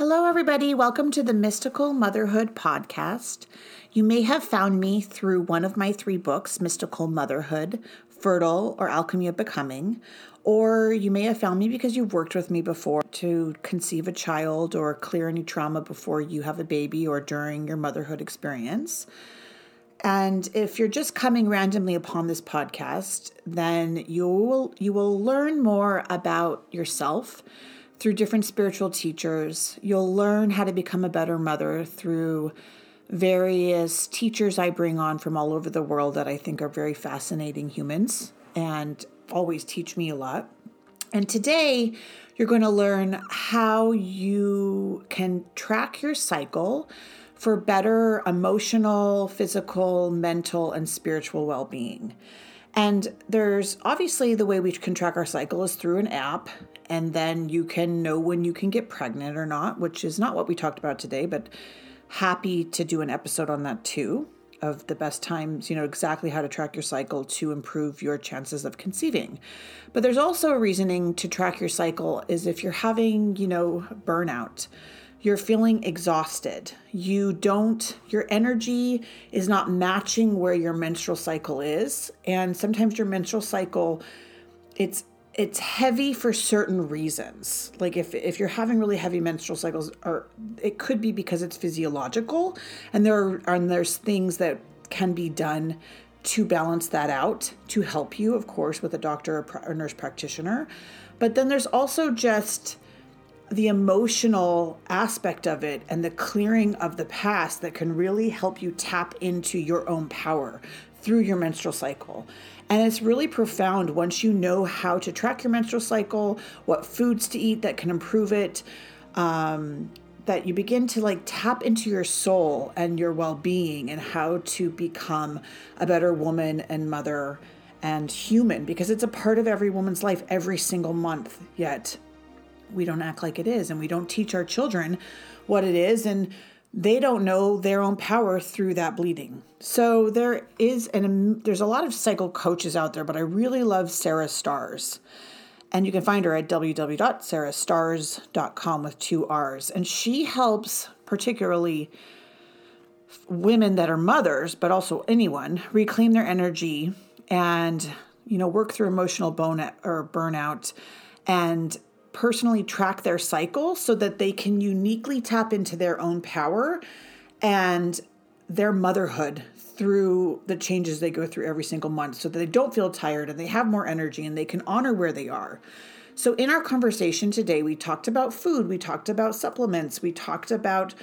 Hello, everybody. Welcome to the Mystical Motherhood Podcast. You may have found me through one of my three books, Mystical Motherhood, Fertile, or Alchemy of Becoming. Or you may have found me because you've worked with me before to conceive a child or clear any trauma before you have a baby or during your motherhood experience. And if you're just coming randomly upon this podcast, then you will you will learn more about yourself through different spiritual teachers. You'll learn how to become a better mother through various teachers I bring on from all over the world that I think are very fascinating humans and always teach me a lot. And today, you're going to learn how you can track your cycle for better emotional, physical, mental, and spiritual well being. And there's obviously the way we can track our cycle is through an app and then you can know when you can get pregnant or not, which is not what we talked about today, but happy to do an episode on that too of the best times, you know, exactly how to track your cycle to improve your chances of conceiving. But there's also a reasoning to track your cycle is if you're having, you know, burnout, you're feeling exhausted, you don't, your energy is not matching where your menstrual cycle is. And sometimes your menstrual cycle, it's it's heavy for certain reasons. Like if if you're having really heavy menstrual cycles, or it could be because it's physiological, and there are and there's things that can be done to balance that out to help you, of course, with a doctor or nurse practitioner. But then there's also just the emotional aspect of it and the clearing of the past that can really help you tap into your own power through your menstrual cycle. And it's really profound once you know how to track your menstrual cycle, what foods to eat that can improve it, um, that you begin to like tap into your soul and your well being and how to become a better woman and mother and human because it's a part of every woman's life every single month. Yet we don't act like it is and we don't teach our children what it is. And they don't know their own power through that bleeding. So there is an there's a lot of cycle coaches out there, but I really love Sarah Starrs. And you can find her at www.sarahstarrs.com with two R's. And she helps particularly women that are mothers, but also anyone, reclaim their energy and, you know, work through emotional bone or burnout and personally track their cycle so that they can uniquely tap into their own power and their motherhood through the changes they go through every single month so that they don't feel tired and they have more energy and they can honor where they are. So, in our conversation today, we talked about food, we talked about supplements, we talked about,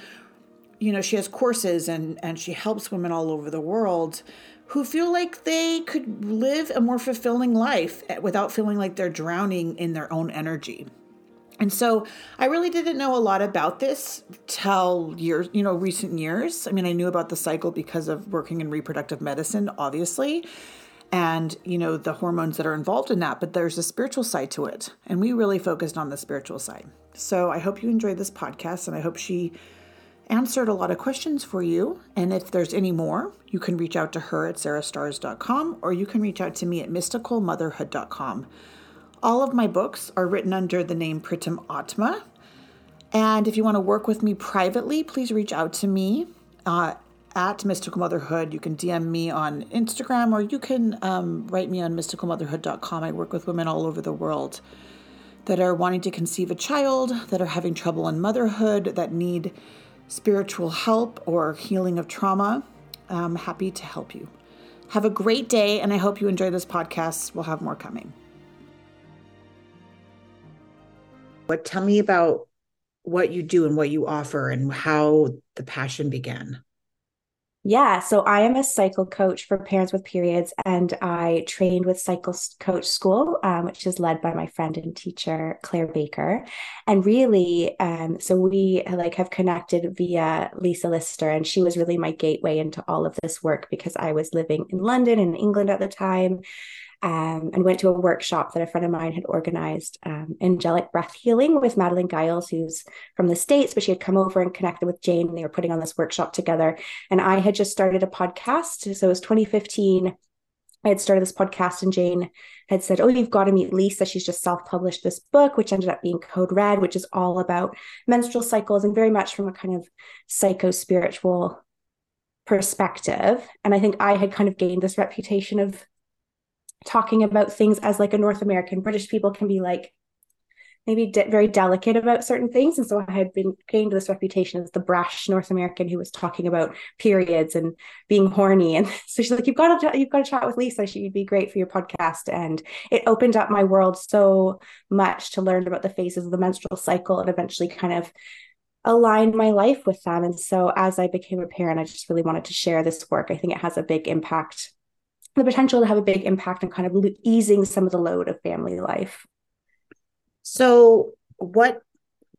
you know, she has courses and, and she helps women all over the world who feel like they could live a more fulfilling life without feeling like they're drowning in their own energy. And so I really didn't know a lot about this till years, you know, recent years. I mean, I knew about the cycle because of working in reproductive medicine, obviously, and, you know, the hormones that are involved in that, but there's a spiritual side to it. And we really focused on the spiritual side. So I hope you enjoyed this podcast and I hope she answered a lot of questions for you. And if there's any more, you can reach out to her at sarahstarrs.com or you can reach out to me at mysticalmotherhood.com. All of my books are written under the name Pritam Atma. And if you want to work with me privately, please reach out to me uh, at Mystical Motherhood. You can DM me on Instagram or you can um, write me on mysticalmotherhood.com. I work with women all over the world that are wanting to conceive a child, that are having trouble in motherhood, that need spiritual help or healing of trauma. I'm happy to help you. Have a great day, and I hope you enjoy this podcast. We'll have more coming. But tell me about what you do and what you offer and how the passion began. Yeah, so I am a cycle coach for parents with periods, and I trained with Cycle Coach School, um, which is led by my friend and teacher Claire Baker. And really, um, so we like have connected via Lisa Lister, and she was really my gateway into all of this work because I was living in London and England at the time, um, and went to a workshop that a friend of mine had organized, um, angelic breath healing with Madeline Giles, who's from the States, but she had come over and connected with Jane, and they were putting on this workshop together. And I had just started a podcast. So it was 2015. I had started this podcast and Jane had said, Oh, you've got to meet Lisa. She's just self published this book, which ended up being Code Red, which is all about menstrual cycles and very much from a kind of psycho spiritual perspective. And I think I had kind of gained this reputation of talking about things as like a North American British people can be like, maybe de- very delicate about certain things. And so I had been gained this reputation as the brash North American who was talking about periods and being horny. And so she's like, "You've got to you've got to chat with Lisa. She'd be great for your podcast." And it opened up my world so much to learn about the phases of the menstrual cycle and eventually kind of align my life with them. And so as I became a parent, I just really wanted to share this work. I think it has a big impact, the potential to have a big impact on kind of easing some of the load of family life. So what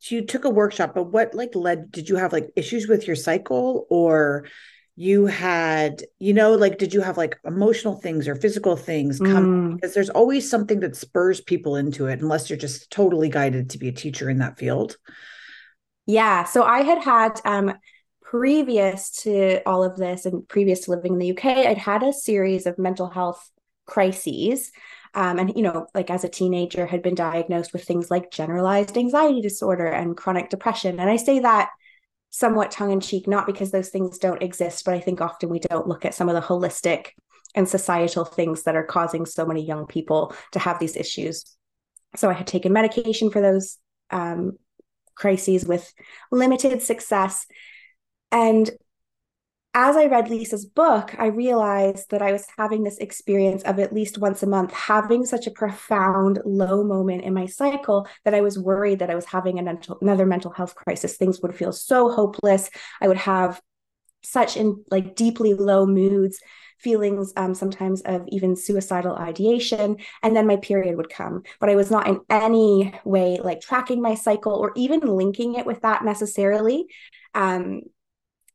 you took a workshop, but what like led did you have like issues with your cycle or you had, you know, like did you have like emotional things or physical things come mm. because there's always something that spurs people into it unless you're just totally guided to be a teacher in that field. Yeah. So I had had um previous to all of this and previous to living in the UK, I'd had a series of mental health crises. Um, and you know like as a teenager had been diagnosed with things like generalized anxiety disorder and chronic depression. And i say that somewhat tongue in cheek not because those things don't exist but i think often we don't look at some of the holistic and societal things that are causing so many young people to have these issues. So i had taken medication for those um, crises with limited success and as I read Lisa's book, I realized that I was having this experience of at least once a month having such a profound low moment in my cycle that I was worried that I was having mental, another mental health crisis. Things would feel so hopeless. I would have such in like deeply low moods feelings um, sometimes of even suicidal ideation and then my period would come but i was not in any way like tracking my cycle or even linking it with that necessarily um,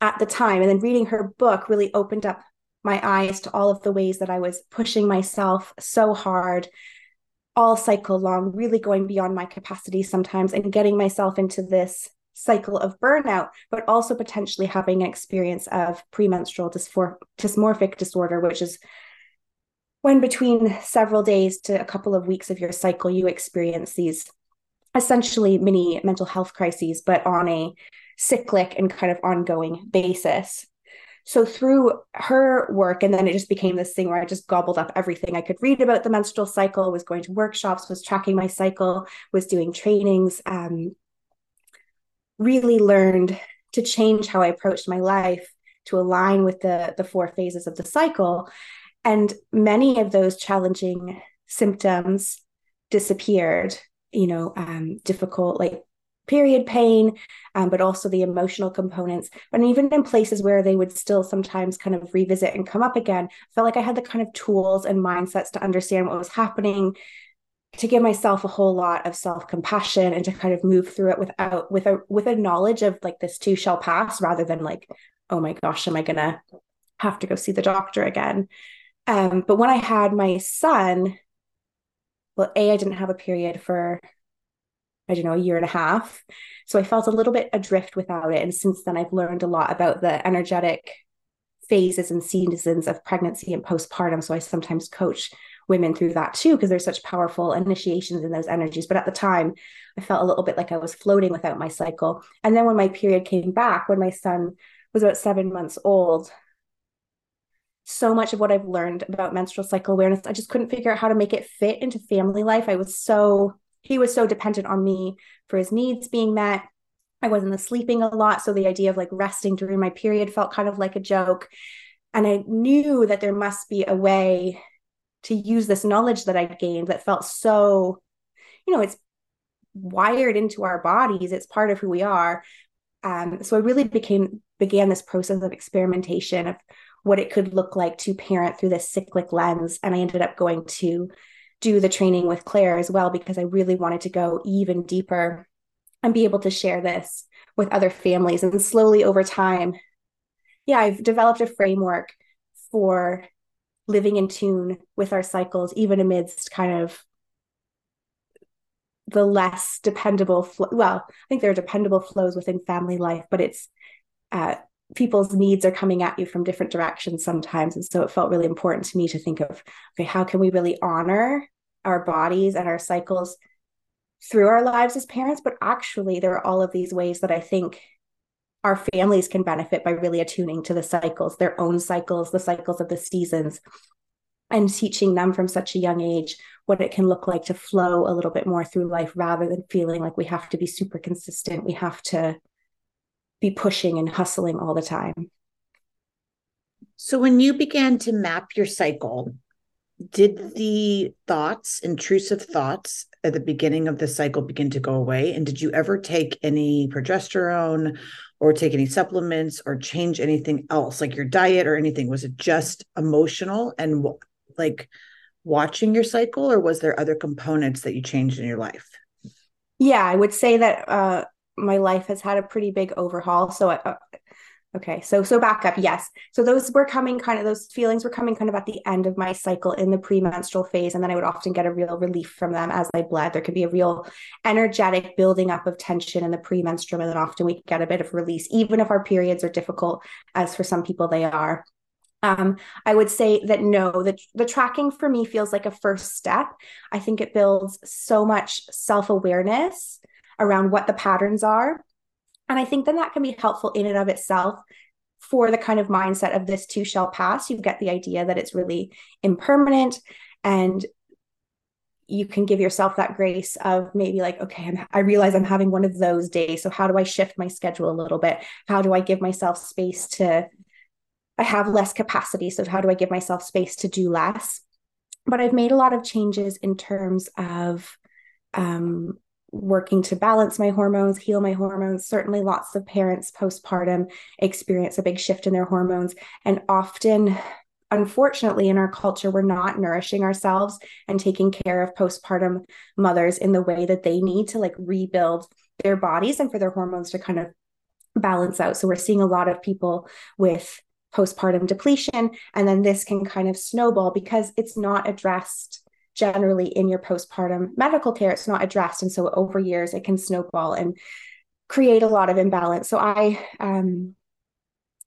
at the time. And then reading her book really opened up my eyes to all of the ways that I was pushing myself so hard all cycle long, really going beyond my capacity sometimes and getting myself into this cycle of burnout, but also potentially having an experience of premenstrual dysphor- dysmorphic disorder, which is when between several days to a couple of weeks of your cycle, you experience these essentially mini mental health crises, but on a cyclic and kind of ongoing basis. So through her work, and then it just became this thing where I just gobbled up everything I could read about the menstrual cycle, was going to workshops, was tracking my cycle, was doing trainings, um, really learned to change how I approached my life to align with the, the four phases of the cycle. And many of those challenging symptoms disappeared, you know, um, difficult, like period pain, um, but also the emotional components. But even in places where they would still sometimes kind of revisit and come up again, felt like I had the kind of tools and mindsets to understand what was happening, to give myself a whole lot of self-compassion and to kind of move through it without with a with a knowledge of like this too shall pass rather than like, oh my gosh, am I gonna have to go see the doctor again? Um, but when I had my son, well, A, I didn't have a period for I don't know, a year and a half. So I felt a little bit adrift without it. And since then, I've learned a lot about the energetic phases and seasons of pregnancy and postpartum. So I sometimes coach women through that too, because there's such powerful initiations in those energies. But at the time, I felt a little bit like I was floating without my cycle. And then when my period came back, when my son was about seven months old, so much of what I've learned about menstrual cycle awareness, I just couldn't figure out how to make it fit into family life. I was so he was so dependent on me for his needs being met. I wasn't sleeping a lot. So the idea of like resting during my period felt kind of like a joke. And I knew that there must be a way to use this knowledge that I gained that felt so, you know, it's wired into our bodies, it's part of who we are. Um, so I really became began this process of experimentation of what it could look like to parent through this cyclic lens. And I ended up going to do the training with Claire as well because I really wanted to go even deeper and be able to share this with other families. And slowly over time, yeah, I've developed a framework for living in tune with our cycles, even amidst kind of the less dependable flow. Well, I think there are dependable flows within family life, but it's uh, people's needs are coming at you from different directions sometimes. And so it felt really important to me to think of, okay, how can we really honor our bodies and our cycles through our lives as parents? But actually, there are all of these ways that I think our families can benefit by really attuning to the cycles, their own cycles, the cycles of the seasons, and teaching them from such a young age what it can look like to flow a little bit more through life rather than feeling like we have to be super consistent. We have to be pushing and hustling all the time. So, when you began to map your cycle, did the thoughts, intrusive thoughts at the beginning of the cycle begin to go away? And did you ever take any progesterone or take any supplements or change anything else, like your diet or anything? Was it just emotional and like watching your cycle, or was there other components that you changed in your life? Yeah, I would say that uh, my life has had a pretty big overhaul. So, uh, okay, so so back up. Yes, so those were coming kind of those feelings were coming kind of at the end of my cycle in the premenstrual phase, and then I would often get a real relief from them as I bled. There could be a real energetic building up of tension in the premenstrual, and then often we get a bit of release, even if our periods are difficult, as for some people they are. Um, I would say that no, the, the tracking for me feels like a first step. I think it builds so much self awareness around what the patterns are. And I think then that can be helpful in and of itself for the kind of mindset of this too shall pass. You get the idea that it's really impermanent and you can give yourself that grace of maybe like okay I'm, i realize i'm having one of those days so how do i shift my schedule a little bit how do i give myself space to i have less capacity so how do i give myself space to do less but i've made a lot of changes in terms of um, working to balance my hormones, heal my hormones. Certainly, lots of parents postpartum experience a big shift in their hormones. And often, unfortunately, in our culture, we're not nourishing ourselves and taking care of postpartum mothers in the way that they need to like rebuild their bodies and for their hormones to kind of balance out. So, we're seeing a lot of people with postpartum depletion. And then this can kind of snowball because it's not addressed generally in your postpartum medical care it's not addressed and so over years it can snowball and create a lot of imbalance so i um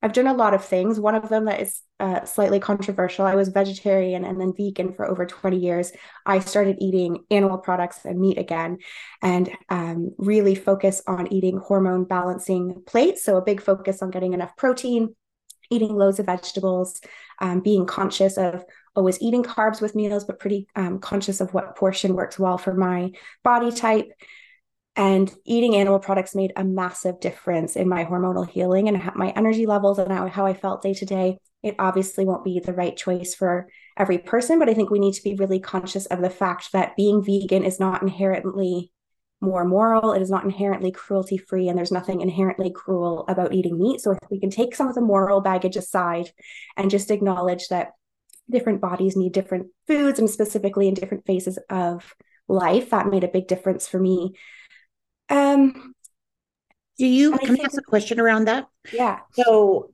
I've done a lot of things. One of them that is uh, slightly controversial. I was vegetarian and then vegan for over 20 years. I started eating animal products and meat again and um, really focus on eating hormone balancing plates. So, a big focus on getting enough protein, eating loads of vegetables, um, being conscious of always eating carbs with meals, but pretty um, conscious of what portion works well for my body type. And eating animal products made a massive difference in my hormonal healing and my energy levels and how, I felt day to day. It obviously won't be the right choice for every person, but I think we need to be really conscious of the fact that being vegan is not inherently more moral. It is not inherently cruelty free, and there's nothing inherently cruel about eating meat. So, if we can take some of the moral baggage aside and just acknowledge that different bodies need different foods and specifically in different phases of life. That made a big difference for me. Um do you can I, think, I ask a question around that? Yeah. So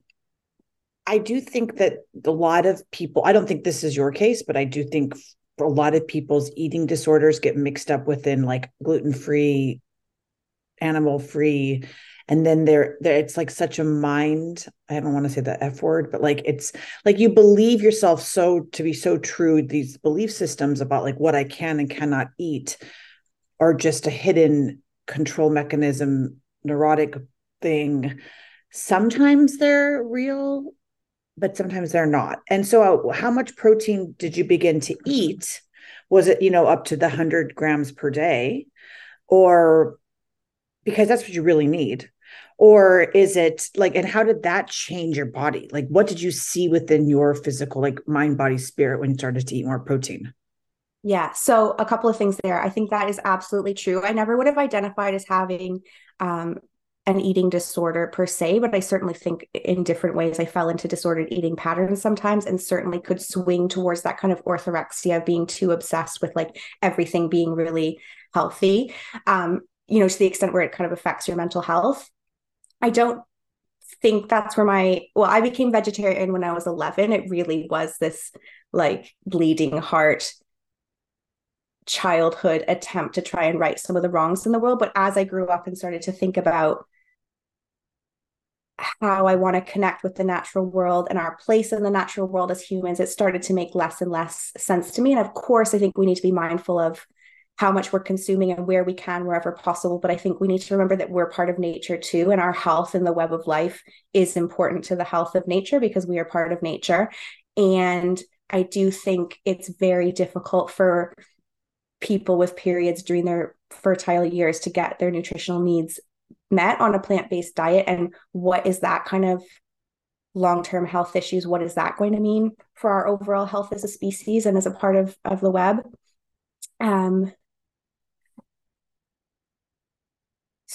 i do think that a lot of people i don't think this is your case but i do think a lot of people's eating disorders get mixed up within like gluten-free animal free and then there there it's like such a mind i don't want to say the f word but like it's like you believe yourself so to be so true these belief systems about like what i can and cannot eat are just a hidden control mechanism neurotic thing. Sometimes they're real but sometimes they're not. And so uh, how much protein did you begin to eat? Was it you know up to the 100 grams per day? Or because that's what you really need or is it like and how did that change your body like what did you see within your physical like mind body spirit when you started to eat more protein yeah so a couple of things there i think that is absolutely true i never would have identified as having um, an eating disorder per se, but I certainly think in different ways I fell into disordered eating patterns sometimes and certainly could swing towards that kind of orthorexia of being too obsessed with like everything being really healthy. Um, you know, to the extent where it kind of affects your mental health. I don't think that's where my well i became vegetarian when i was 11 it really was this like bleeding heart childhood attempt to try and right some of the wrongs in the world but as i grew up and started to think about how I want to connect with the natural world and our place in the natural world as humans, it started to make less and less sense to me. And of course, I think we need to be mindful of how much we're consuming and where we can wherever possible. But i think we need to remember that we're part of nature too and our health in the web of life is important to the health of nature because we are part of nature. And i do think it's very difficult for people with periods during their fertile years to get their nutritional needs met on a plant-based diet. And what is that kind of long-term health issues? What is that going to mean for our overall health as a species and as a part of of the web? Um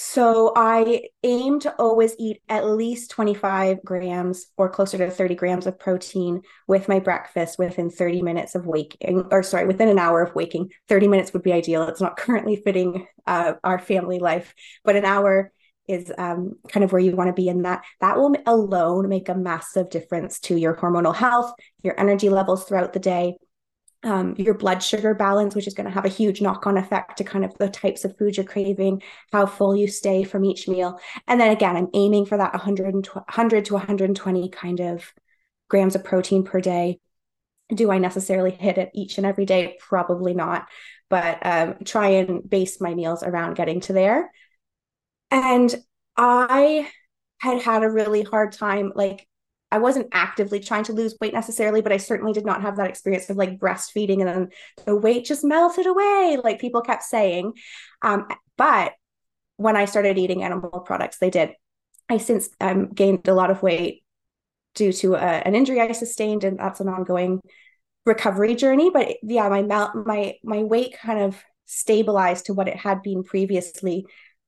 so I aim to always eat at least 25 grams or closer to 30 grams of protein with my breakfast within 30 minutes of waking, or sorry, within an hour of waking. 30 minutes would be ideal. It's not currently fitting uh, our family life, but an hour is um, kind of where you want to be in that that will alone make a massive difference to your hormonal health your energy levels throughout the day um, your blood sugar balance, which is going to have a huge knock on effect to kind of the types of food you're craving, how full you stay from each meal. And then again, I'm aiming for that 100, 100 to 120 kind of grams of protein per day. Do I necessarily hit it each and every day? Probably not, but um, try and base my meals around getting to there. And I had had a really hard time like I wasn't actively trying to lose weight necessarily, but I certainly did not have that experience of like breastfeeding and then the weight just melted away, like people kept saying. Um, but when I started eating animal products, they did. I since um, gained a lot of weight due to a, an injury I sustained, and that's an ongoing recovery journey. But yeah, my my my weight kind of stabilized to what it had been previously,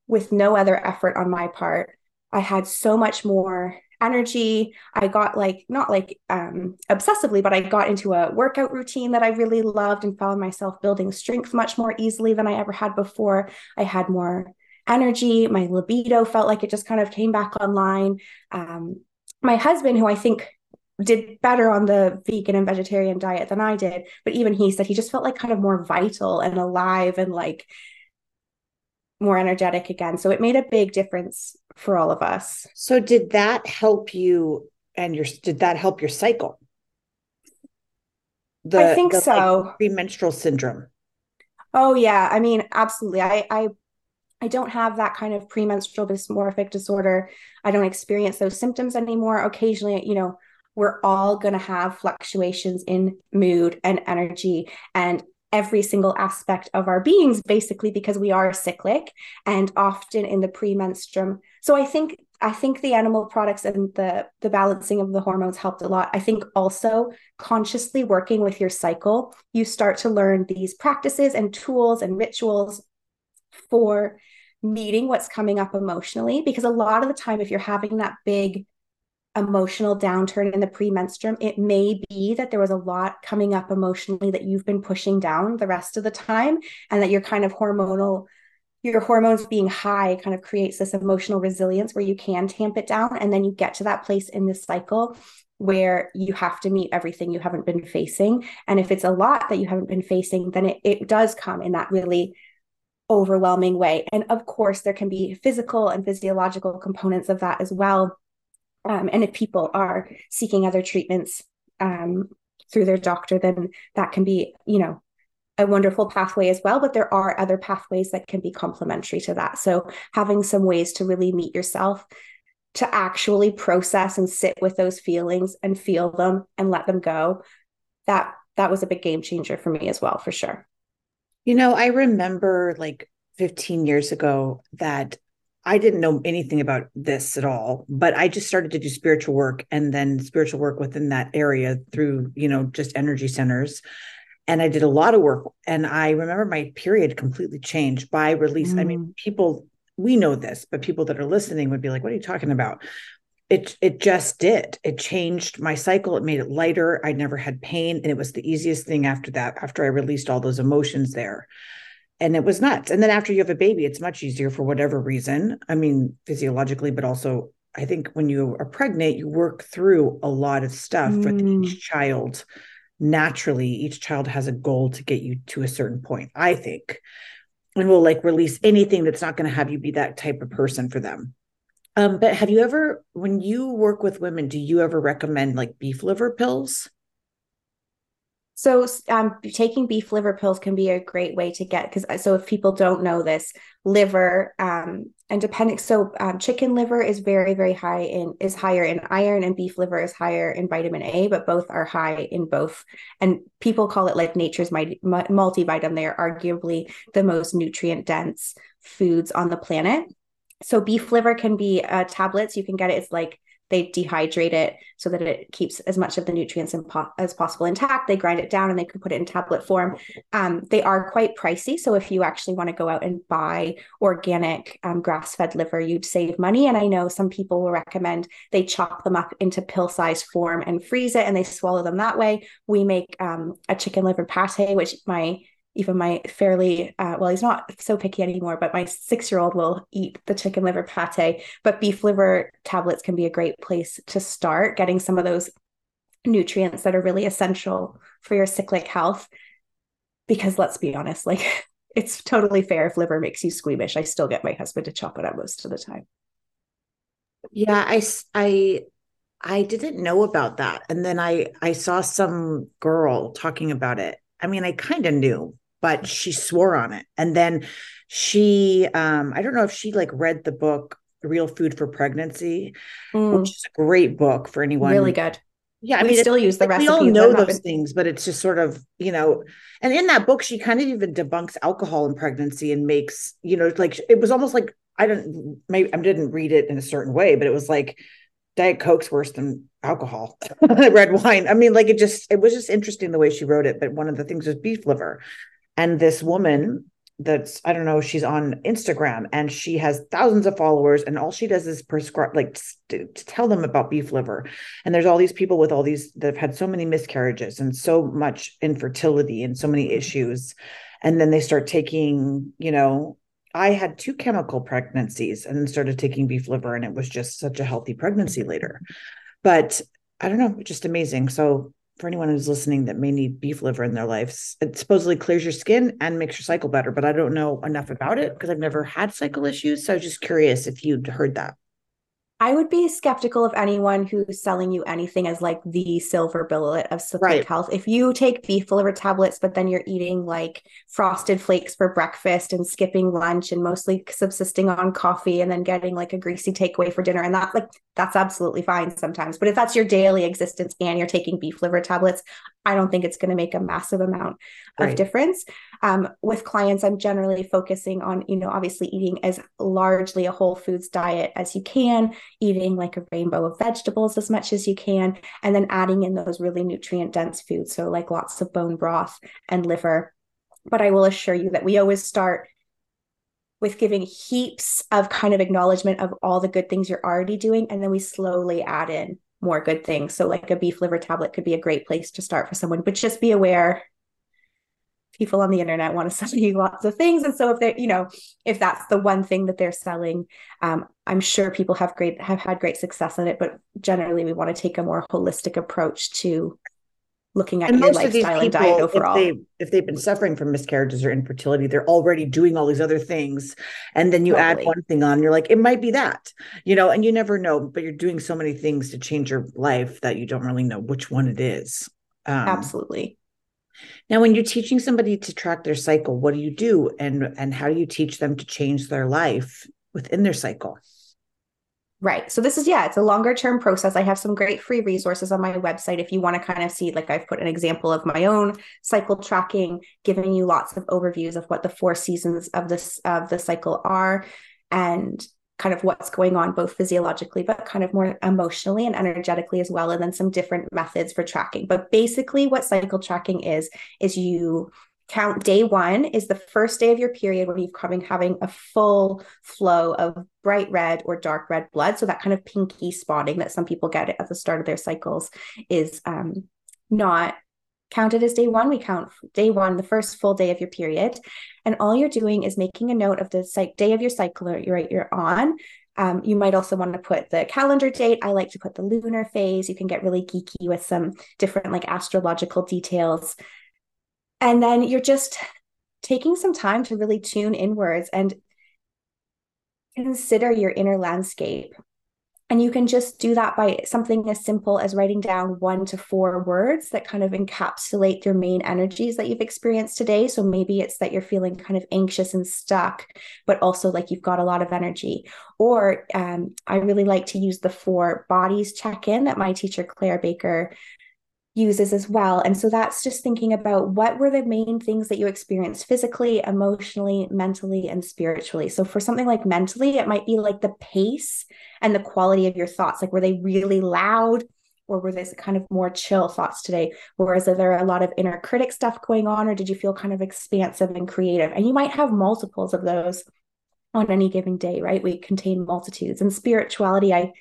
with no other effort on my part. I had so much more energy. I got like, not like um, obsessively, but I got into a workout routine that I really loved and found myself building strength much more easily than I ever had before. I had more energy. My libido felt like it just kind of came back online. Um, my husband, who I think did better on the vegan and vegetarian diet than I did, but even he said he just felt like kind of more vital and alive and like more energetic again. So it made a big difference for all of us. So did that help you and your did that help your cycle? The, I think the, so. Like, premenstrual syndrome. Oh yeah, I mean absolutely. I I I don't have that kind of premenstrual dysmorphic disorder. I don't experience those symptoms anymore. Occasionally, you know, we're all going to have fluctuations in mood and energy and every single aspect of our beings basically because we are cyclic and often in the premenstruum. So i think i think the animal products and the the balancing of the hormones helped a lot. I think also consciously working with your cycle you start to learn these practices and tools and rituals for meeting what's coming up emotionally because a lot of the time if you're having that big emotional downturn in the premenstruum, it may be that there was a lot coming up emotionally that you've been pushing down the rest of the time, and that your kind of hormonal, your hormones being high kind of creates this emotional resilience where you can tamp it down. And then you get to that place in this cycle where you have to meet everything you haven't been facing. And if it's a lot that you haven't been facing, then it, it does come in that really overwhelming way. And of course, there can be physical and physiological components of that as well um, and if people are seeking other treatments um, through their doctor, then that can be, you know, a wonderful pathway as well. But there are other pathways that can be complementary to that. So having some ways to really meet yourself, to actually process and sit with those feelings and feel them and let them go, that that was a big game changer for me as well, for sure. You know, I remember like 15 years ago that I didn't know anything about this at all, but I just started to do spiritual work and then spiritual work within that area through, you know, just energy centers. And I did a lot of work. And I remember my period completely changed by release. Mm. I mean, mm. people, we know this, but people that are listening would be like, what are you talking about? It, it just did. It changed my cycle. It made it lighter. I never had pain. And it was the easiest thing after that, after I released all those emotions there and it was nuts. And then after you have a baby, it's much easier for whatever reason. I mean, physiologically, but also I think when you are pregnant, you work through a lot of stuff mm. with each child. Naturally, each child has a goal to get you to a certain point, I think. And will like release anything that's not going to have you be that type of person for them. Um, but have you ever, when you work with women, do you ever recommend like beef liver pills? So, um, taking beef liver pills can be a great way to get because uh, so if people don't know this, liver um, and depending, so um, chicken liver is very very high in is higher in iron and beef liver is higher in vitamin A, but both are high in both. And people call it like nature's multivitamin. They are arguably the most nutrient dense foods on the planet. So beef liver can be uh, tablets. You can get it. It's like they dehydrate it so that it keeps as much of the nutrients as possible intact. They grind it down and they can put it in tablet form. Um, they are quite pricey. So if you actually want to go out and buy organic um, grass fed liver, you'd save money. And I know some people will recommend they chop them up into pill size form and freeze it and they swallow them that way. We make um, a chicken liver pate, which my even my fairly uh, well he's not so picky anymore but my six year old will eat the chicken liver pate. But beef liver tablets can be a great place to start getting some of those nutrients that are really essential for your cyclic health. Because let's be honest like it's totally fair if liver makes you squeamish. I still get my husband to chop it up most of the time. Yeah i i i didn't know about that. And then i i saw some girl talking about it. I mean, I kind of knew, but she swore on it. And then she, um, I don't know if she like read the book Real Food for Pregnancy, mm. which is a great book for anyone. Really good. Yeah, I we mean, still use the like, recipes. We all know those things, but it's just sort of, you know, and in that book, she kind of even debunks alcohol in pregnancy and makes, you know, like it was almost like I didn't, maybe I didn't read it in a certain way, but it was like Diet Coke's worse than alcohol, red wine. I mean, like it just, it was just interesting the way she wrote it. But one of the things was beef liver and this woman that's I don't know, she's on Instagram and she has thousands of followers, and all she does is prescribe, like to, to, tell them about beef liver. And there's all these people with all these that have had so many miscarriages and so much infertility and so many mm-hmm. issues. And then they start taking, you know, I had two chemical pregnancies and started taking beef liver, and it was just such a healthy pregnancy later. But I don't know, just amazing. So for anyone who's listening that may need beef liver in their lives. It supposedly clears your skin and makes your cycle better, but I don't know enough about it because I've never had cycle issues. So I was just curious if you'd heard that. I would be skeptical of anyone who's selling you anything as like the silver bullet of cyclic right. health. If you take beef liver tablets, but then you're eating like frosted flakes for breakfast and skipping lunch and mostly subsisting on coffee and then getting like a greasy takeaway for dinner, and that like that's absolutely fine sometimes. But if that's your daily existence and you're taking beef liver tablets, I don't think it's going to make a massive amount of right. difference. Um, with clients, I'm generally focusing on, you know, obviously eating as largely a whole foods diet as you can, eating like a rainbow of vegetables as much as you can, and then adding in those really nutrient dense foods. So, like lots of bone broth and liver. But I will assure you that we always start with giving heaps of kind of acknowledgement of all the good things you're already doing. And then we slowly add in more good things. So, like a beef liver tablet could be a great place to start for someone, but just be aware people on the internet want to sell you lots of things. And so if they you know if that's the one thing that they're selling um, i'm sure people have great have had great success in it but generally we want to take a more holistic approach to looking at and your lifestyle people, and diet overall. if, they, if they've been suffering from miscarriages or infertility they're already doing all these other things. And then you totally. add one thing on you're like it might be that you know and you never know but you're doing so many things to change your life that you don't really know which one it is. Um, absolutely now, when you're teaching somebody to track their cycle, what do you do, and and how do you teach them to change their life within their cycle? Right. So this is yeah, it's a longer term process. I have some great free resources on my website if you want to kind of see like I've put an example of my own cycle tracking, giving you lots of overviews of what the four seasons of this of the cycle are and kind of what's going on both physiologically but kind of more emotionally and energetically as well and then some different methods for tracking. But basically what cycle tracking is is you count day one is the first day of your period when you've coming having a full flow of bright red or dark red blood. So that kind of pinky spotting that some people get at the start of their cycles is um, not counted as day one. We count day one, the first full day of your period. And all you're doing is making a note of the day of your cycle right, you're on. Um, you might also want to put the calendar date. I like to put the lunar phase. You can get really geeky with some different like astrological details. And then you're just taking some time to really tune inwards and consider your inner landscape and you can just do that by something as simple as writing down one to four words that kind of encapsulate your main energies that you've experienced today. So maybe it's that you're feeling kind of anxious and stuck, but also like you've got a lot of energy. Or um, I really like to use the four bodies check in that my teacher, Claire Baker, uses as well. And so that's just thinking about what were the main things that you experienced physically, emotionally, mentally, and spiritually. So for something like mentally, it might be like the pace and the quality of your thoughts. Like, were they really loud? Or were these kind of more chill thoughts today? Whereas are there a lot of inner critic stuff going on, or did you feel kind of expansive and creative? And you might have multiples of those on any given day, right? We contain multitudes. And spirituality, I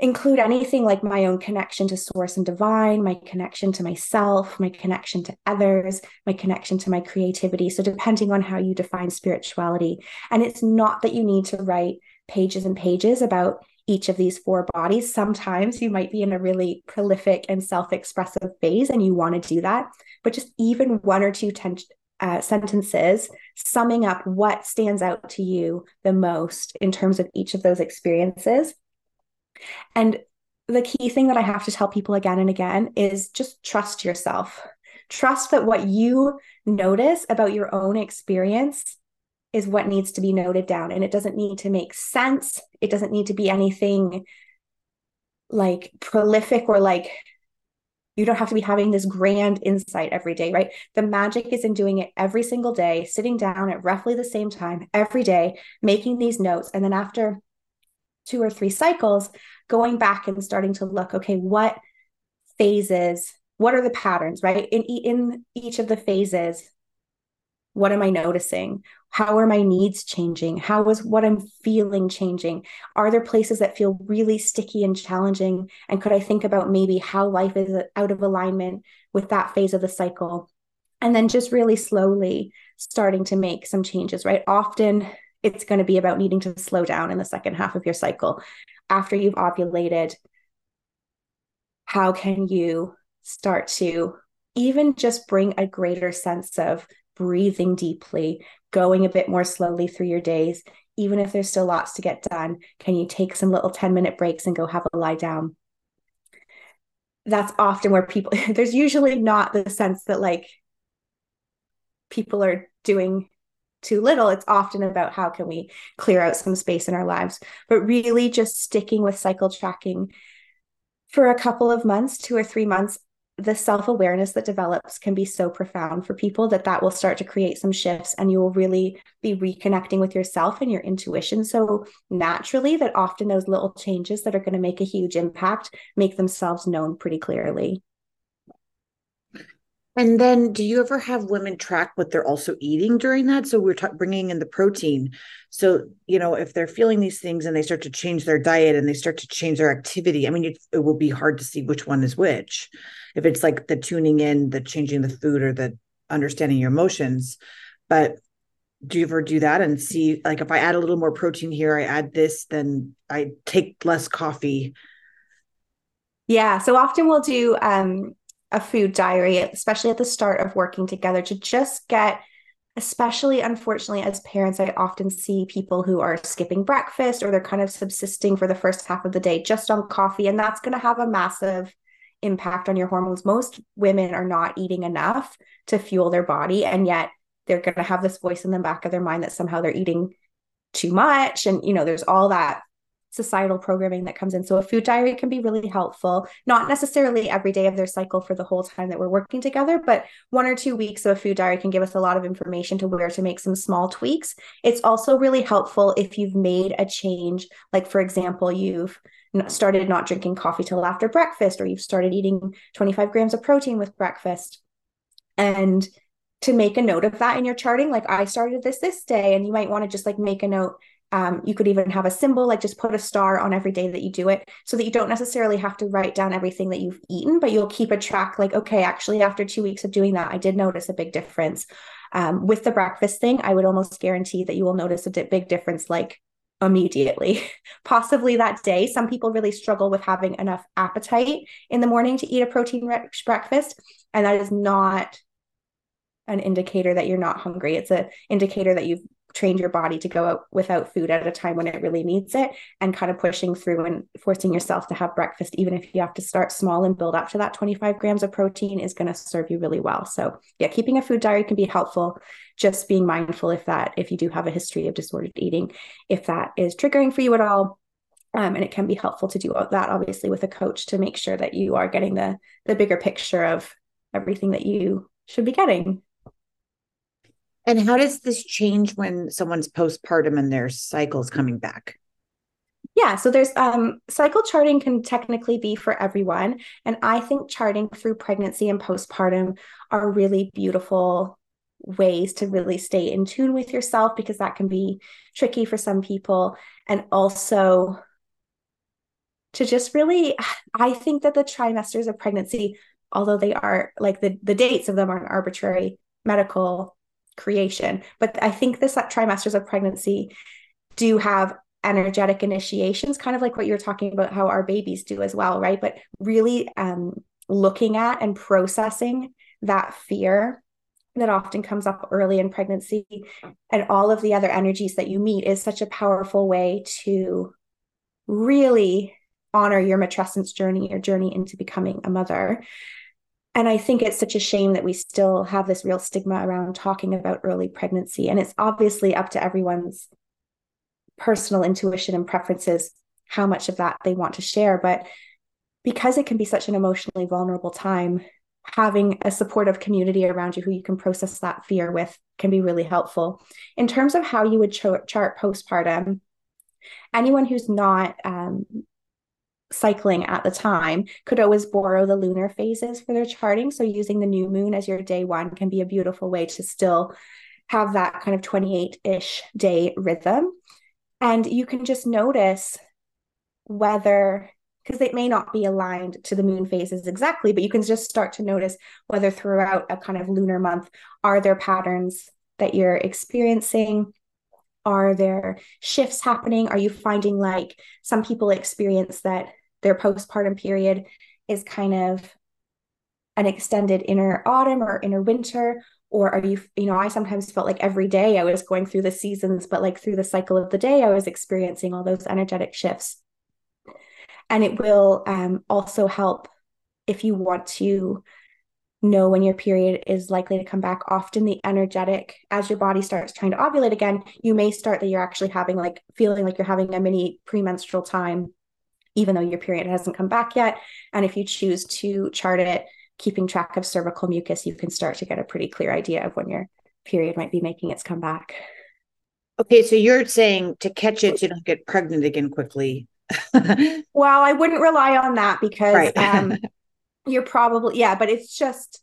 include anything like my own connection to source and divine, my connection to myself, my connection to others, my connection to my creativity. So, depending on how you define spirituality. And it's not that you need to write pages and pages about each of these four bodies. Sometimes you might be in a really prolific and self expressive phase and you want to do that. But just even one or two ten- uh, sentences summing up what stands out to you the most in terms of each of those experiences and the key thing that I have to tell people again and again is just trust yourself. Trust that what you notice about your own experience is what needs to be noted down. And it doesn't need to make sense. It doesn't need to be anything like prolific or like you don't have to be having this grand insight every day, right? The magic is in doing it every single day, sitting down at roughly the same time every day, making these notes. And then after two or three cycles, going back and starting to look, okay, what phases, what are the patterns, right? In, in each of the phases, what am I noticing? How are my needs changing? How is what I'm feeling changing? Are there places that feel really sticky and challenging? And could I think about maybe how life is out of alignment with that phase of the cycle? And then just really slowly starting to make some changes, right? Often it's going to be about needing to slow down in the second half of your cycle. After you've ovulated, how can you start to even just bring a greater sense of breathing deeply, going a bit more slowly through your days, even if there's still lots to get done? Can you take some little 10 minute breaks and go have a lie down? That's often where people, there's usually not the sense that like people are doing too little it's often about how can we clear out some space in our lives. But really just sticking with cycle tracking for a couple of months two or three months the self-awareness that develops can be so profound for people that that will start to create some shifts and you will really be reconnecting with yourself and your intuition so naturally that often those little changes that are going to make a huge impact make themselves known pretty clearly and then, do you ever have women track what they're also eating during that? So we're bringing in the protein. So you know, if they're feeling these things and they start to change their diet and they start to change their activity, I mean, it, it will be hard to see which one is which. If it's like the tuning in, the changing the food, or the understanding your emotions. But do you ever do that and see, like, if I add a little more protein here, I add this, then I take less coffee. Yeah. So often we'll do um, a food diary, especially at the start of working together, to just get, especially unfortunately, as parents, I often see people who are skipping breakfast or they're kind of subsisting for the first half of the day just on coffee. And that's going to have a massive impact on your hormones. Most women are not eating enough to fuel their body. And yet they're going to have this voice in the back of their mind that somehow they're eating too much. And, you know, there's all that societal programming that comes in. So a food diary can be really helpful, not necessarily every day of their cycle for the whole time that we're working together, but one or two weeks of a food diary can give us a lot of information to where to make some small tweaks. It's also really helpful if you've made a change, like for example, you've started not drinking coffee till after breakfast, or you've started eating 25 grams of protein with breakfast. And to make a note of that in your charting, like I started this this day, and you might want to just like make a note um, you could even have a symbol, like just put a star on every day that you do it so that you don't necessarily have to write down everything that you've eaten, but you'll keep a track like, okay, actually, after two weeks of doing that, I did notice a big difference. Um, with the breakfast thing, I would almost guarantee that you will notice a big difference like immediately, possibly that day. Some people really struggle with having enough appetite in the morning to eat a protein rich breakfast. And that is not an indicator that you're not hungry. It's an indicator that you've trained your body to go out without food at a time when it really needs it and kind of pushing through and forcing yourself to have breakfast even if you have to start small and build up to that 25 grams of protein is going to serve you really well. So yeah keeping a food diary can be helpful. Just being mindful if that if you do have a history of disordered eating if that is triggering for you at all um, and it can be helpful to do that obviously with a coach to make sure that you are getting the the bigger picture of everything that you should be getting and how does this change when someone's postpartum and their cycle's coming back? Yeah, so there's um, cycle charting can technically be for everyone. And I think charting through pregnancy and postpartum are really beautiful ways to really stay in tune with yourself because that can be tricky for some people. And also to just really, I think that the trimesters of pregnancy, although they are like the, the dates of them are an arbitrary medical creation. But I think this trimesters of pregnancy do have energetic initiations, kind of like what you're talking about, how our babies do as well, right? But really um, looking at and processing that fear that often comes up early in pregnancy and all of the other energies that you meet is such a powerful way to really honor your matrescence journey, your journey into becoming a mother and I think it's such a shame that we still have this real stigma around talking about early pregnancy. And it's obviously up to everyone's personal intuition and preferences how much of that they want to share. But because it can be such an emotionally vulnerable time, having a supportive community around you who you can process that fear with can be really helpful. In terms of how you would ch- chart postpartum, anyone who's not um, cycling at the time could always borrow the lunar phases for their charting. So using the new moon as your day one can be a beautiful way to still have that kind of 28 ish day rhythm. And you can just notice whether, because it may not be aligned to the moon phases exactly, but you can just start to notice whether throughout a kind of lunar month, are there patterns that you're experiencing? Are there shifts happening? Are you finding like some people experience that their postpartum period is kind of an extended inner autumn or inner winter? Or are you you know i sometimes felt like every day i was going through the seasons but like through the cycle of the day i was experiencing all those energetic shifts. And it will um, also help if you want to know when your period is likely to come back. Often the energetic as your body starts trying to ovulate again you may start that you're actually having like feeling like you're having a mini premenstrual time even though your period hasn't come back yet. And if you choose to chart it, keeping track of cervical mucus, you can start to get a pretty clear idea of when your period might be making its comeback. Okay, so you're saying to catch it, you don't get pregnant again quickly. well, I wouldn't rely on that because right. um, you're probably, yeah, but it's just,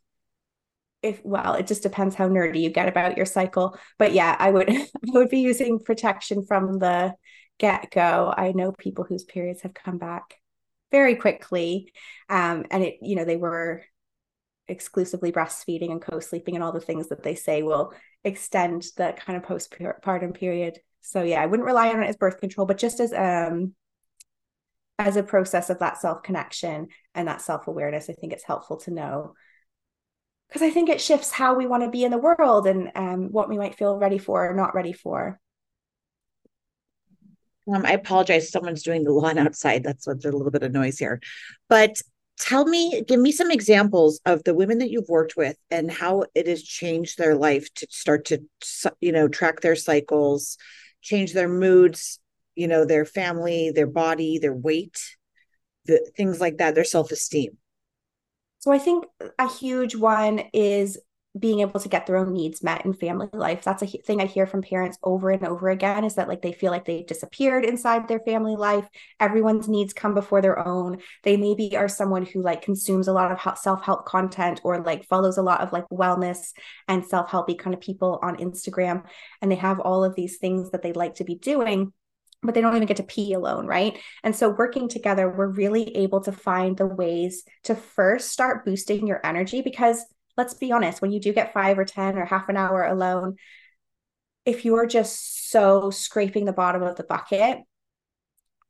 if well it just depends how nerdy you get about your cycle but yeah i would i would be using protection from the get go, I know people whose periods have come back very quickly. Um, and it, you know, they were exclusively breastfeeding and co-sleeping and all the things that they say will extend the kind of postpartum period. So yeah, I wouldn't rely on it as birth control, but just as um as a process of that self-connection and that self-awareness, I think it's helpful to know. Because I think it shifts how we want to be in the world and um, what we might feel ready for or not ready for. Um, I apologize. Someone's doing the lawn outside. That's what's a little bit of noise here. But tell me, give me some examples of the women that you've worked with and how it has changed their life to start to, you know, track their cycles, change their moods, you know, their family, their body, their weight, the things like that, their self esteem. So I think a huge one is being able to get their own needs met in family life. That's a thing i hear from parents over and over again is that like they feel like they've disappeared inside their family life. Everyone's needs come before their own. They maybe are someone who like consumes a lot of self-help content or like follows a lot of like wellness and self-helpy kind of people on instagram and they have all of these things that they like to be doing but they don't even get to pee alone, right? And so, working together, we're really able to find the ways to first start boosting your energy because let's be honest, when you do get five or 10 or half an hour alone, if you're just so scraping the bottom of the bucket,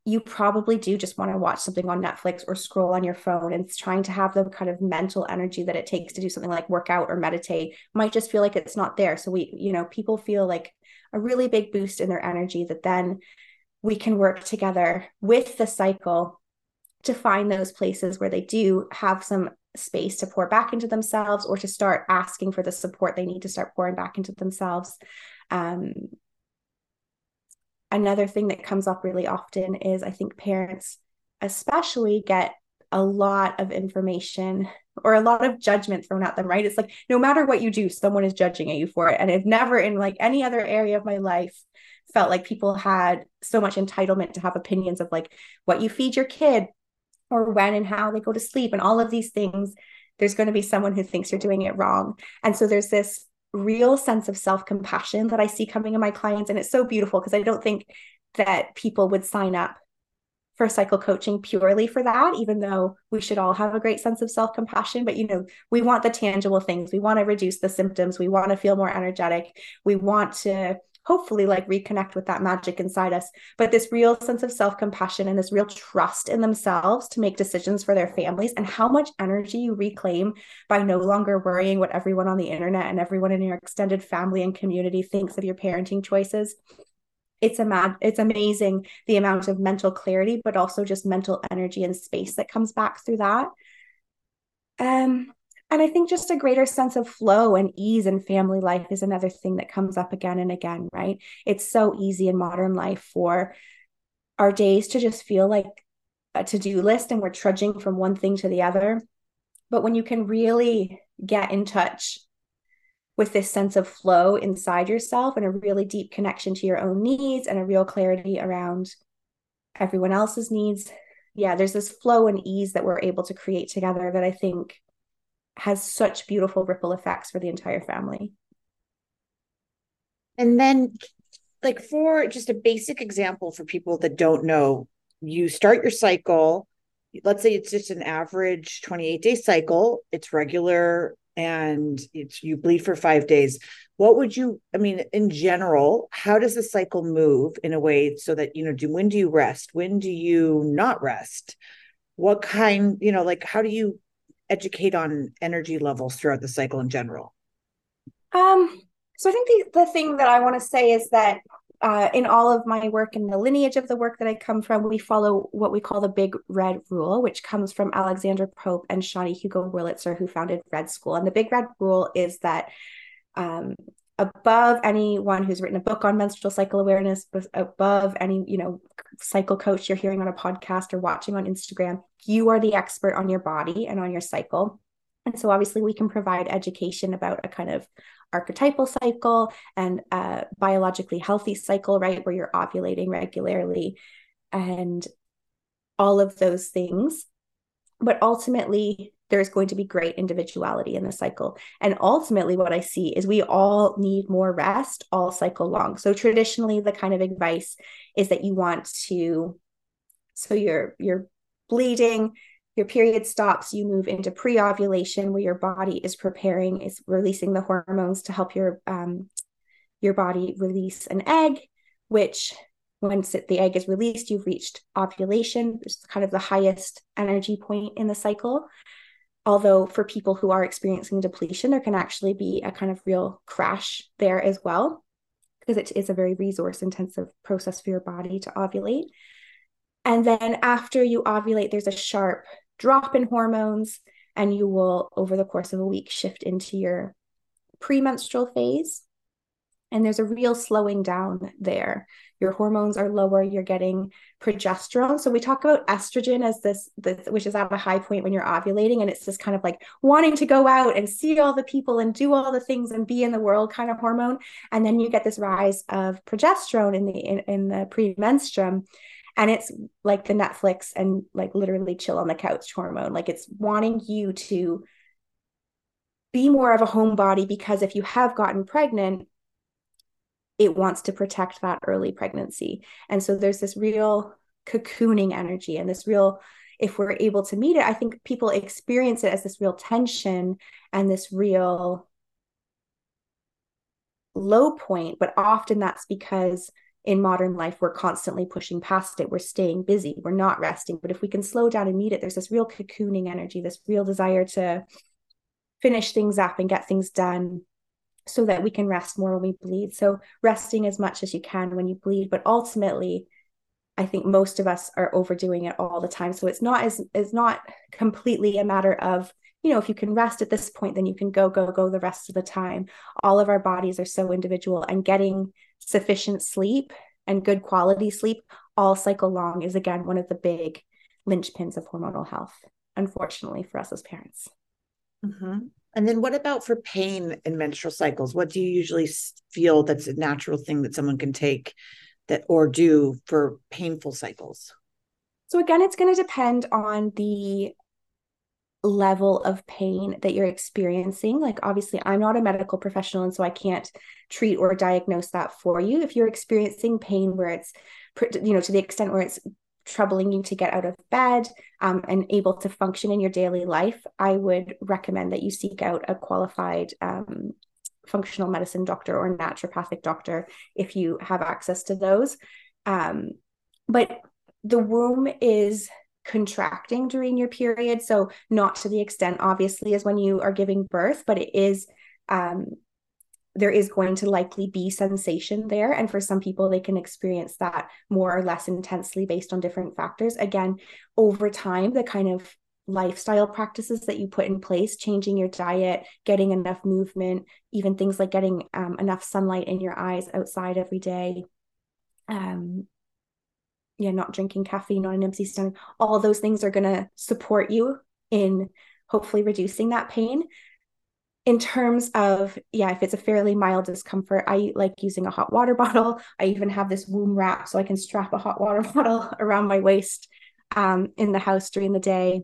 you probably do just want to watch something on Netflix or scroll on your phone and trying to have the kind of mental energy that it takes to do something like work out or meditate might just feel like it's not there. So we, you know, people feel like a really big boost in their energy that then we can work together with the cycle to find those places where they do have some space to pour back into themselves or to start asking for the support they need to start pouring back into themselves. Um, another thing that comes up really often is I think parents, especially, get a lot of information or a lot of judgment thrown at them, right? It's like no matter what you do, someone is judging at you for it. And I've never in like any other area of my life felt like people had so much entitlement to have opinions of like what you feed your kid or when and how they go to sleep and all of these things. There's going to be someone who thinks you're doing it wrong. And so there's this real sense of self compassion that I see coming in my clients. And it's so beautiful because I don't think that people would sign up for cycle coaching purely for that, even though we should all have a great sense of self compassion. But, you know, we want the tangible things. We want to reduce the symptoms. We want to feel more energetic. We want to hopefully like reconnect with that magic inside us. But this real sense of self-compassion and this real trust in themselves to make decisions for their families and how much energy you reclaim by no longer worrying what everyone on the internet and everyone in your extended family and community thinks of your parenting choices it's a mad it's amazing the amount of mental clarity but also just mental energy and space that comes back through that. Um and I think just a greater sense of flow and ease in family life is another thing that comes up again and again, right? It's so easy in modern life for our days to just feel like a to do list and we're trudging from one thing to the other. But when you can really get in touch with this sense of flow inside yourself and a really deep connection to your own needs and a real clarity around everyone else's needs, yeah, there's this flow and ease that we're able to create together that I think has such beautiful ripple effects for the entire family. And then, like, for just a basic example for people that don't know, you start your cycle. Let's say it's just an average 28 day cycle, it's regular and it's you bleed for five days. What would you, I mean, in general, how does the cycle move in a way so that, you know, do when do you rest? When do you not rest? What kind, you know, like how do you educate on energy levels throughout the cycle in general? Um, so I think the, the thing that I want to say is that uh, in all of my work and the lineage of the work that I come from, we follow what we call the Big Red Rule, which comes from Alexandra Pope and Sjanie Hugo Wurlitzer, who founded Red School. And the Big Red Rule is that um, above anyone who's written a book on menstrual cycle awareness, above any, you know, cycle coach you're hearing on a podcast or watching on Instagram, you are the expert on your body and on your cycle. And so obviously we can provide education about a kind of archetypal cycle and a biologically healthy cycle, right? Where you're ovulating regularly and all of those things. But ultimately, there's going to be great individuality in the cycle. And ultimately, what I see is we all need more rest all cycle long. So traditionally, the kind of advice is that you want to, so you're you're bleeding, your period stops, you move into pre-ovulation where your body is preparing, is releasing the hormones to help your um, your body release an egg, which once it, the egg is released, you've reached ovulation, which is kind of the highest energy point in the cycle. Although for people who are experiencing depletion, there can actually be a kind of real crash there as well, because it is a very resource intensive process for your body to ovulate. And then after you ovulate, there's a sharp drop in hormones, and you will, over the course of a week, shift into your premenstrual phase. And there's a real slowing down there. Your hormones are lower you're getting progesterone. So we talk about estrogen as this, this which is at a high point when you're ovulating and it's this kind of like wanting to go out and see all the people and do all the things and be in the world kind of hormone. And then you get this rise of progesterone in the in, in the premenstruum and it's like the netflix and like literally chill on the couch hormone. Like it's wanting you to be more of a homebody because if you have gotten pregnant it wants to protect that early pregnancy. And so there's this real cocooning energy and this real if we're able to meet it i think people experience it as this real tension and this real low point but often that's because in modern life we're constantly pushing past it. We're staying busy. We're not resting. But if we can slow down and meet it there's this real cocooning energy this real desire to finish things up and get things done so that we can rest more when we bleed. So resting as much as you can when you bleed but ultimately i think most of us are overdoing it all the time. So it's not as it's not completely a matter of you know if you can rest at this point then you can go go go the rest of the time. All of our bodies are so individual and getting sufficient sleep and good quality sleep all cycle long is again one of the big linchpins of hormonal health unfortunately for us as parents. Mm-hmm. And then what about for pain in menstrual cycles what do you usually feel that's a natural thing that someone can take that or do for painful cycles so again it's going to depend on the level of pain that you're experiencing. Like, obviously, I'm not a medical professional, and so I can't treat or diagnose that for you. If you're experiencing pain where it's, you know, to the extent where it's troubling you to get out of bed um, and able to function in your daily life, I would recommend that you seek out a qualified um, functional medicine doctor or naturopathic doctor if you have access to those. Um, but the womb is contracting during your period. So, not to the extent, obviously, as when you are giving birth, but it is, um, there is going to likely be sensation there. And for some people, they can experience that more or less intensely based on different factors. Again, over time, the kind of lifestyle practices that you put in place, changing your diet, getting enough movement, even things like getting um, enough sunlight in your eyes outside every day, um, yeah, not drinking caffeine on an empty stomach, all those things are going to support you in hopefully reducing that pain. In terms of, yeah, if it's a fairly mild discomfort, I like using a hot water bottle. I even have this womb wrap so I can strap a hot water bottle around my waist um, in the house during the day.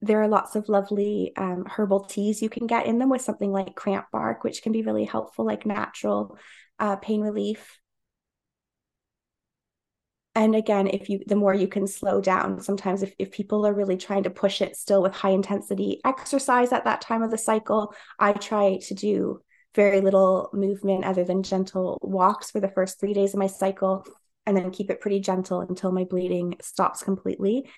There are lots of lovely um, herbal teas you can get in them with something like cramp bark, which can be really helpful, like natural uh, pain relief and again if you the more you can slow down sometimes if, if people are really trying to push it still with high intensity exercise at that time of the cycle i try to do very little movement other than gentle walks for the first three days of my cycle and then keep it pretty gentle until my bleeding stops completely.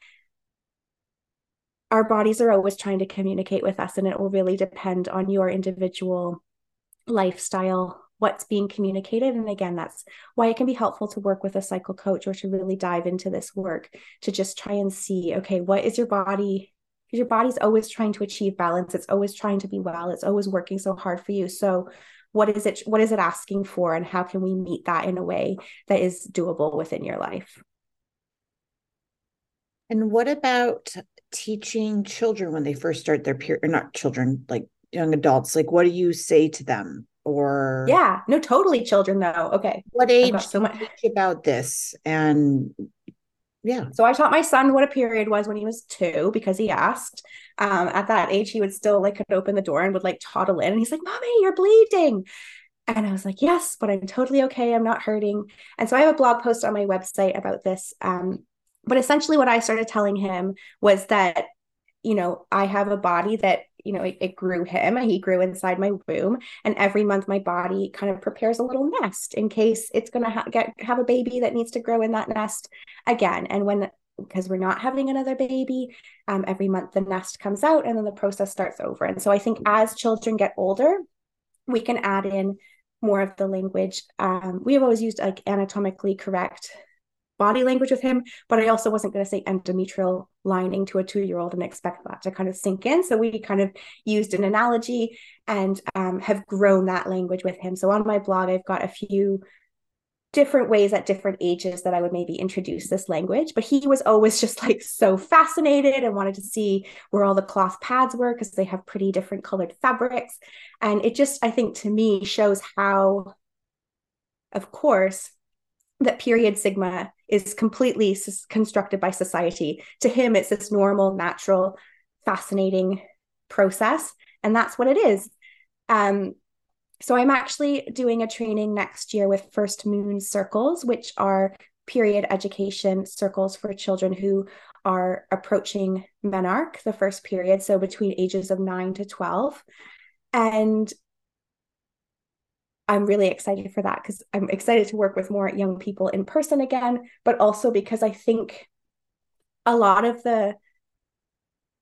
Our bodies are always trying to communicate with us and it will really depend on your individual lifestyle what's being communicated. And again, that's why it can be helpful to work with a cycle coach or to really dive into this work to just try and see, okay, what is your body? Because your body's always trying to achieve balance. It's always trying to be well. It's always working so hard for you. So what is it what is it asking for and how can we meet that in a way that is doable within your life and what about teaching children when they first start their period or not children like young adults like what do you say to them or yeah no totally children though. Okay. What age so much. about this? And yeah. So i taught my son what a period was when he was two because he asked. Um, at that age he would still like could open the door and would like toddle in. And he's like mommy you're bleeding. And I was like, yes, but I'm totally okay. I'm not hurting. And so I have a blog post on my website about this. Um, but essentially, what I started telling him was that, you know, I have a body that you know, it, it grew him. And he grew inside my womb, and every month my body kind of prepares a little nest in case it's going to ha- get have a baby that needs to grow in that nest again. And when because we're not having another baby, um, every month the nest comes out, and then the process starts over. And so I think as children get older, we can add in more of the language. Um, we have always used like anatomically correct body language with him, but I also wasn't going to say endometrial lining to a two year old and expect that to kind of sink in. So we kind of used an analogy and um, have grown that language with him. So on my blog, I've got a few different ways at different ages that I would maybe introduce this language. But he was always just like so fascinated and wanted to see where all the cloth pads were because they have pretty different colored fabrics. And it just, I think to me, shows how, of course, that period sigma is completely constructed by society. To him, it's this normal, natural, fascinating process. And that's what it is. Um, so I'm actually doing a training next year with First Moon Circles, which are period education circles for children who are approaching menarche, the first period, so between ages of 9 to 12. And I'm really excited for that because I'm excited to work with more young people in person again, but also because I think a lot of the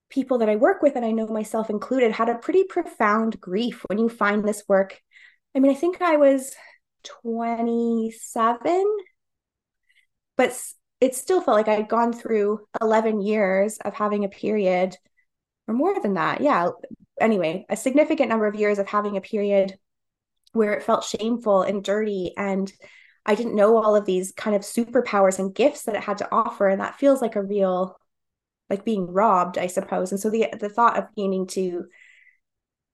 people that I work with, and I know myself included, had a pretty profound grief when you find this work. I mean, I think I was 27, but it still felt like I'd gone through 11 years of having a period, or more than that. Yeah. Anyway, a significant number of years of having a period where it felt shameful and dirty and I didn't know all of these kind of superpowers and gifts that it had to offer and that feels like a real like being robbed I suppose. And so the the thought of beginning to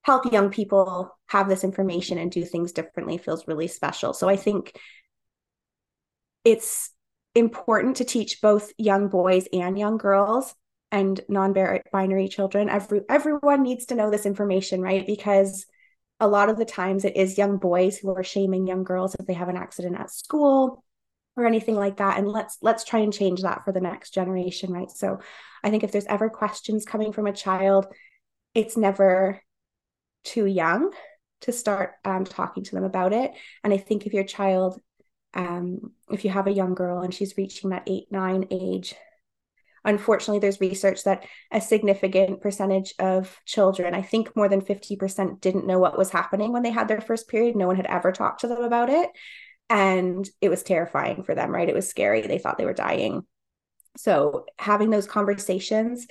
help young people have this information and do things differently feels really special. So I think it's important to teach both young boys and young girls and non-binary children. Every everyone needs to know this information right? Because a lot of the times it is young boys who are shaming young girls if they have an accident at school or anything like that. And let's let's try and change that for the next generation right? So i think if there's ever questions coming from a child it's never too young to start um, talking to them about it. And i think if your child um, if you have a young girl and she's reaching that eight nine age unfortunately there's research that a significant percentage of children i think more than 50% didn't know what was happening when they had their first period. No one had ever talked to them about it. And it was terrifying for them right? It was scary. They thought they were dying. So having those conversations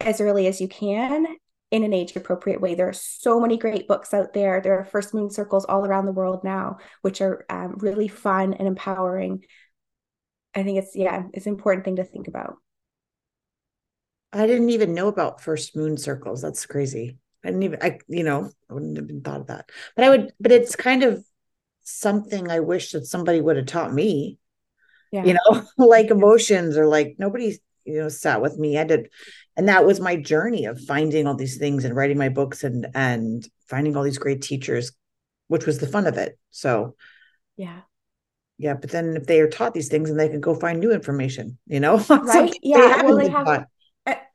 as early as you can in an age appropriate way. There are so many great books out there. There are first moon circles all around the world now, which are um, really fun and empowering I think it's yeah, it's an important thing to think about. I didn't even know about first moon circles. That's crazy. I didn't even I you know, I wouldn't have been thought of that. But I would but it's kind of something I wish that somebody would have taught me. Yeah. You know, like emotions or like nobody, you know, sat with me. I did and that was my journey of finding all these things and writing my books and and finding all these great teachers, which was the fun of it. So yeah yeah but then if they are taught these things and they can go find new information you know? Right yeah well they have taught.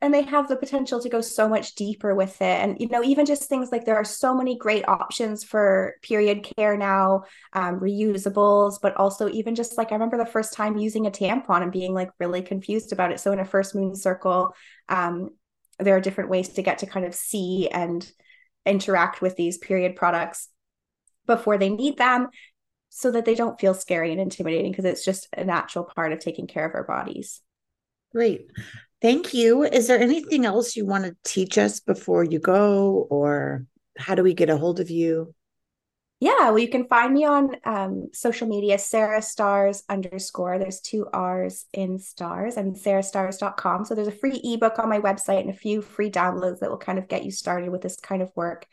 and they have the potential to go so much deeper with it and you know even just things like there are so many great options for period care now um, reusables but also even just like i remember the first time using a tampon and being like really confused about it. So in a first moon circle um, there are different ways to get to kind of see and interact with these period products before they need them so that they don't feel scary and intimidating because it's just a natural part of taking care of our bodies. Great. Thank you. Is there anything else you want to teach us before you go, or how do we get a hold of you? Yeah, well, you can find me on um, social media, Sarah Starrs underscore. There's two R's in Starrs and sarahstarrs.com. So there's a free ebook on my website and a few free downloads that will kind of get you started with this kind of work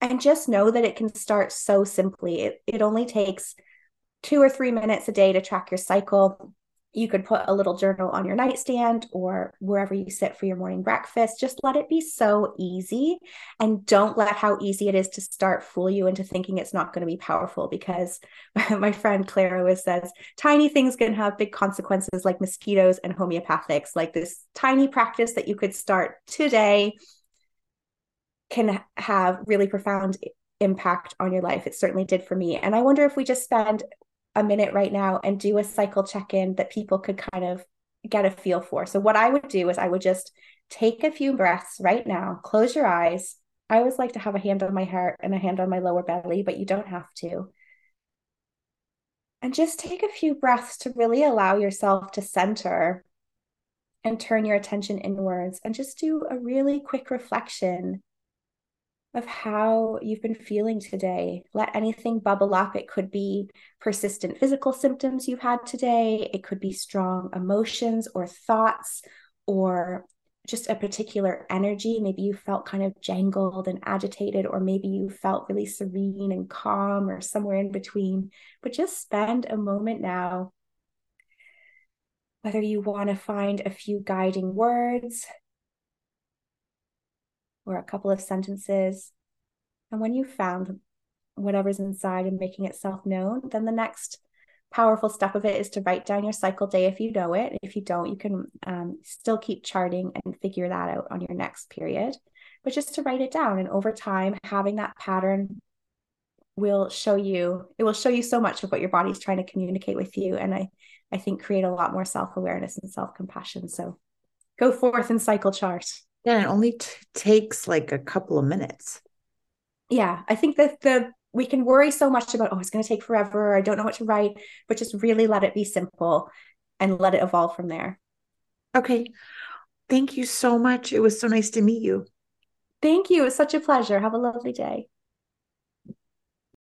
and just know that it can start so simply. It, it only takes two or three minutes a day to track your cycle. You could put a little journal on your nightstand or wherever you sit for your morning breakfast. Just let it be so easy and don't let how easy it is to start fool you into thinking it's not going to be powerful because my friend Claire always says tiny things can have big consequences like mosquitoes and homeopathics. Like this tiny practice that you could start today can have really profound impact on your life. It certainly did for me. And I wonder if we just spend a minute right now and do a cycle check in that people could kind of get a feel for. So, what I would do is I would just take a few breaths right now, close your eyes. I always like to have a hand on my heart and a hand on my lower belly, but you don't have to. And just take a few breaths to really allow yourself to center and turn your attention inwards and just do a really quick reflection of how you've been feeling today. Let anything bubble up. It could be persistent physical symptoms you've had today, it could be strong emotions or thoughts, or just a particular energy. Maybe you felt kind of jangled and agitated, or maybe you felt really serene and calm, or somewhere in between. But just spend a moment now. Whether you want to find a few guiding words, or a couple of sentences. And when you've found whatever's inside and making itself known, then the next powerful step of it is to write down your cycle day if you know it. If you don't, you can um, still keep charting and figure that out on your next period. But just to write it down and over time, having that pattern will show you it will show you so much of what your body's trying to communicate with you and i i think create a lot more self-awareness and self-compassion so go forth and cycle chart yeah it only t- takes like a couple of minutes. Yeah i think that the we can worry so much about oh it's going to take forever i don't know what to write but just really let it be simple and let it evolve from there. Okay. Thank you so much. It was so nice to meet you. Thank you. It was such a pleasure. Have a lovely day